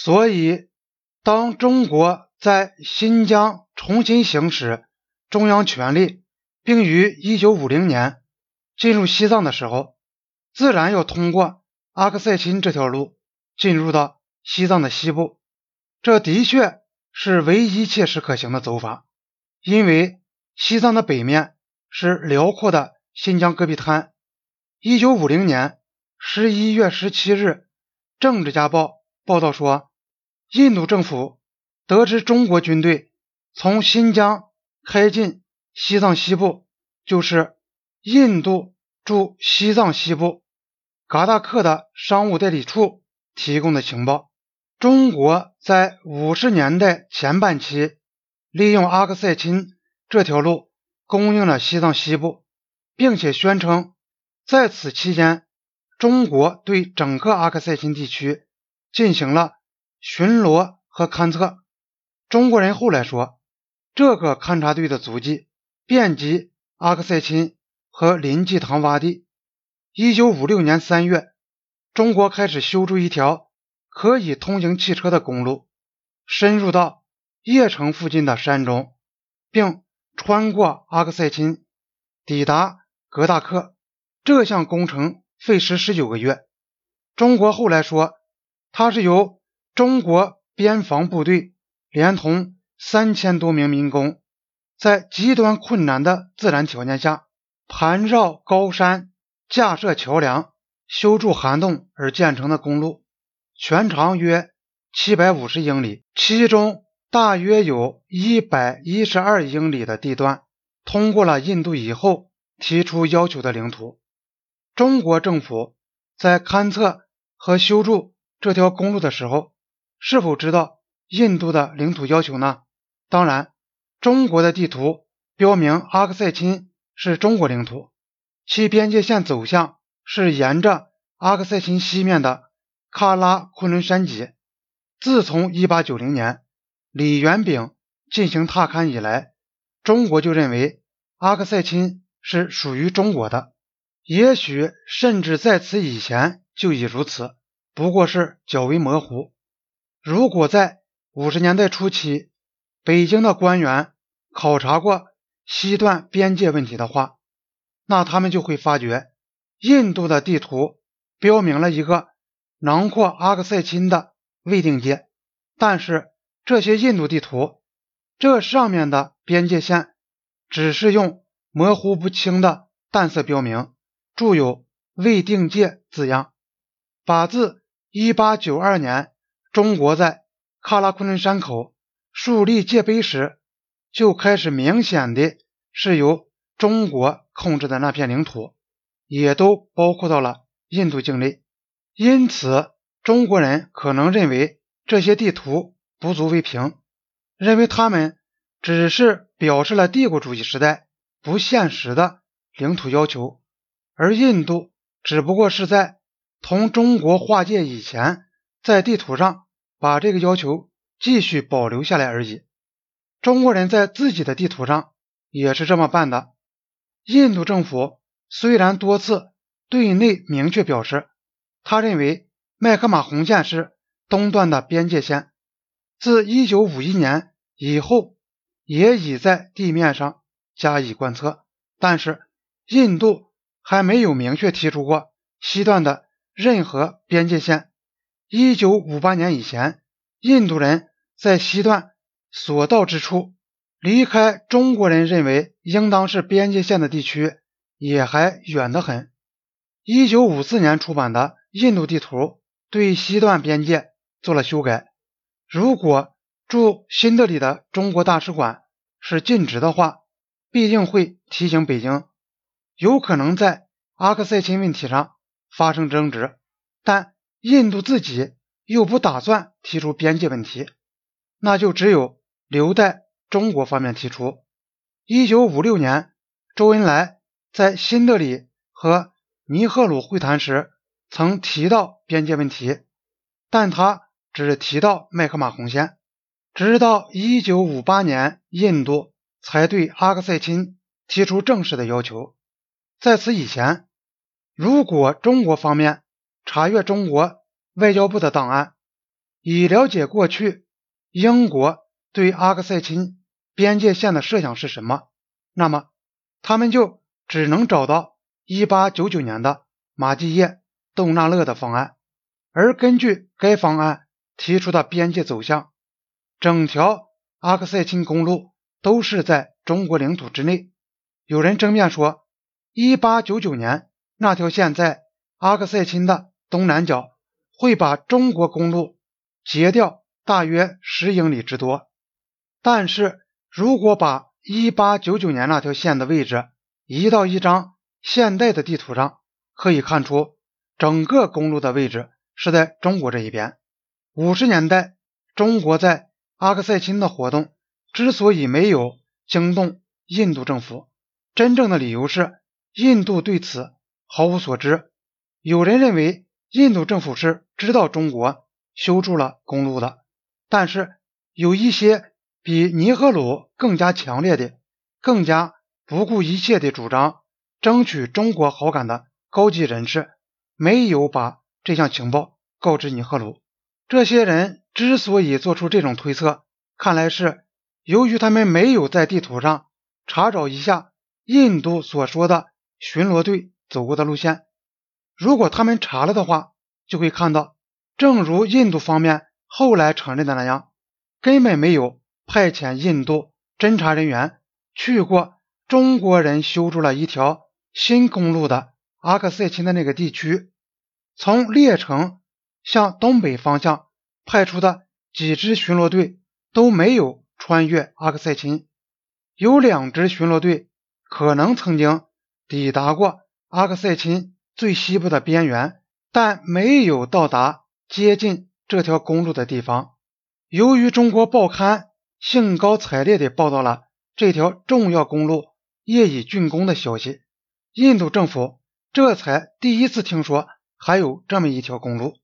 所以，当中国在新疆重新行使中央权力，并于1950年进入西藏的时候，自然要通过阿克塞钦这条路进入到西藏的西部。这的确是唯一切实可行的走法，因为西藏的北面是辽阔的新疆戈壁滩。1950年11月17日，《政治家报》报道说，印度政府得知中国军队从新疆开进西藏西部，就是印度驻西藏西部嘎达克的商务代理处提供的情报。中国在五十年代前半期利用阿克塞钦这条路供应了西藏西部，并且宣称在此期间，中国对整个阿克塞钦地区进行了巡逻和勘测。中国人后来说，这个勘察队的足迹遍及阿克塞钦和林济塘洼地。一九五六年三月，中国开始修筑一条。可以通行汽车的公路深入到叶城附近的山中，并穿过阿克塞钦，抵达格达克。这项工程费时十九个月。中国后来说，它是由中国边防部队连同三千多名民工，在极端困难的自然条件下，盘绕高山、架设桥梁、修筑涵洞而建成的公路。全长约七百五十英里，其中大约有一百一十二英里的地段通过了印度以后提出要求的领土。中国政府在勘测和修筑这条公路的时候，是否知道印度的领土要求呢？当然，中国的地图标明阿克塞钦是中国领土，其边界线走向是沿着阿克塞钦西面的。喀拉昆仑山脊，自从1890年李元炳进行踏勘以来，中国就认为阿克塞钦是属于中国的。也许甚至在此以前就已如此，不过是较为模糊。如果在五十年代初期，北京的官员考察过西段边界问题的话，那他们就会发觉，印度的地图标明了一个。囊括阿克塞钦的未定界，但是这些印度地图这上面的边界线只是用模糊不清的淡色标明，注有未定界字样，把自1892年中国在喀拉昆仑山口树立界碑时就开始明显的是由中国控制的那片领土，也都包括到了印度境内。因此，中国人可能认为这些地图不足为凭，认为他们只是表示了帝国主义时代不现实的领土要求，而印度只不过是在同中国划界以前，在地图上把这个要求继续保留下来而已。中国人在自己的地图上也是这么办的。印度政府虽然多次对内明确表示。他认为麦克马洪线是东段的边界线，自1951年以后也已在地面上加以观测，但是印度还没有明确提出过西段的任何边界线。1958年以前，印度人在西段所到之处，离开中国人认为应当是边界线的地区也还远得很。1954年出版的。印度地图对西段边界做了修改。如果驻新德里的中国大使馆是尽职的话，必定会提醒北京，有可能在阿克塞钦问题上发生争执。但印度自己又不打算提出边界问题，那就只有留待中国方面提出。一九五六年，周恩来在新德里和尼赫鲁会谈时。曾提到边界问题，但他只提到麦克马洪线。直到1958年，印度才对阿克塞钦提出正式的要求。在此以前，如果中国方面查阅中国外交部的档案，以了解过去英国对阿克塞钦边界线的设想是什么，那么他们就只能找到1899年的马基耶·窦纳勒的方案，而根据该方案提出的边界走向，整条阿克塞钦公路都是在中国领土之内。有人争辩说，1899年那条线在阿克塞钦的东南角，会把中国公路截掉大约十英里之多。但是如果把1899年那条线的位置移到一张现代的地图上，可以看出整个公路的位置是在中国这一边。五十年代，中国在阿克塞钦的活动之所以没有惊动印度政府，真正的理由是印度对此毫无所知。有人认为印度政府是知道中国修筑了公路的，但是有一些比尼赫鲁更加强烈的、更加不顾一切的主张争取中国好感的高级人士，没有把这项情报告知尼赫鲁。这些人之所以做出这种推测，看来是由于他们没有在地图上查找一下印度所说的巡逻队走过的路线。如果他们查了的话，就会看到，正如印度方面后来承认的那样，根本没有派遣印度侦查人员去过中国人修筑了一条新公路的阿克塞钦的那个地区，从列城。向东北方向派出的几支巡逻队都没有穿越阿克塞钦，有两支巡逻队可能曾经抵达过阿克塞钦最西部的边缘，但没有到达接近这条公路的地方。由于中国报刊兴高采烈地报道了这条重要公路业已竣工的消息，印度政府这才第一次听说还有这么一条公路。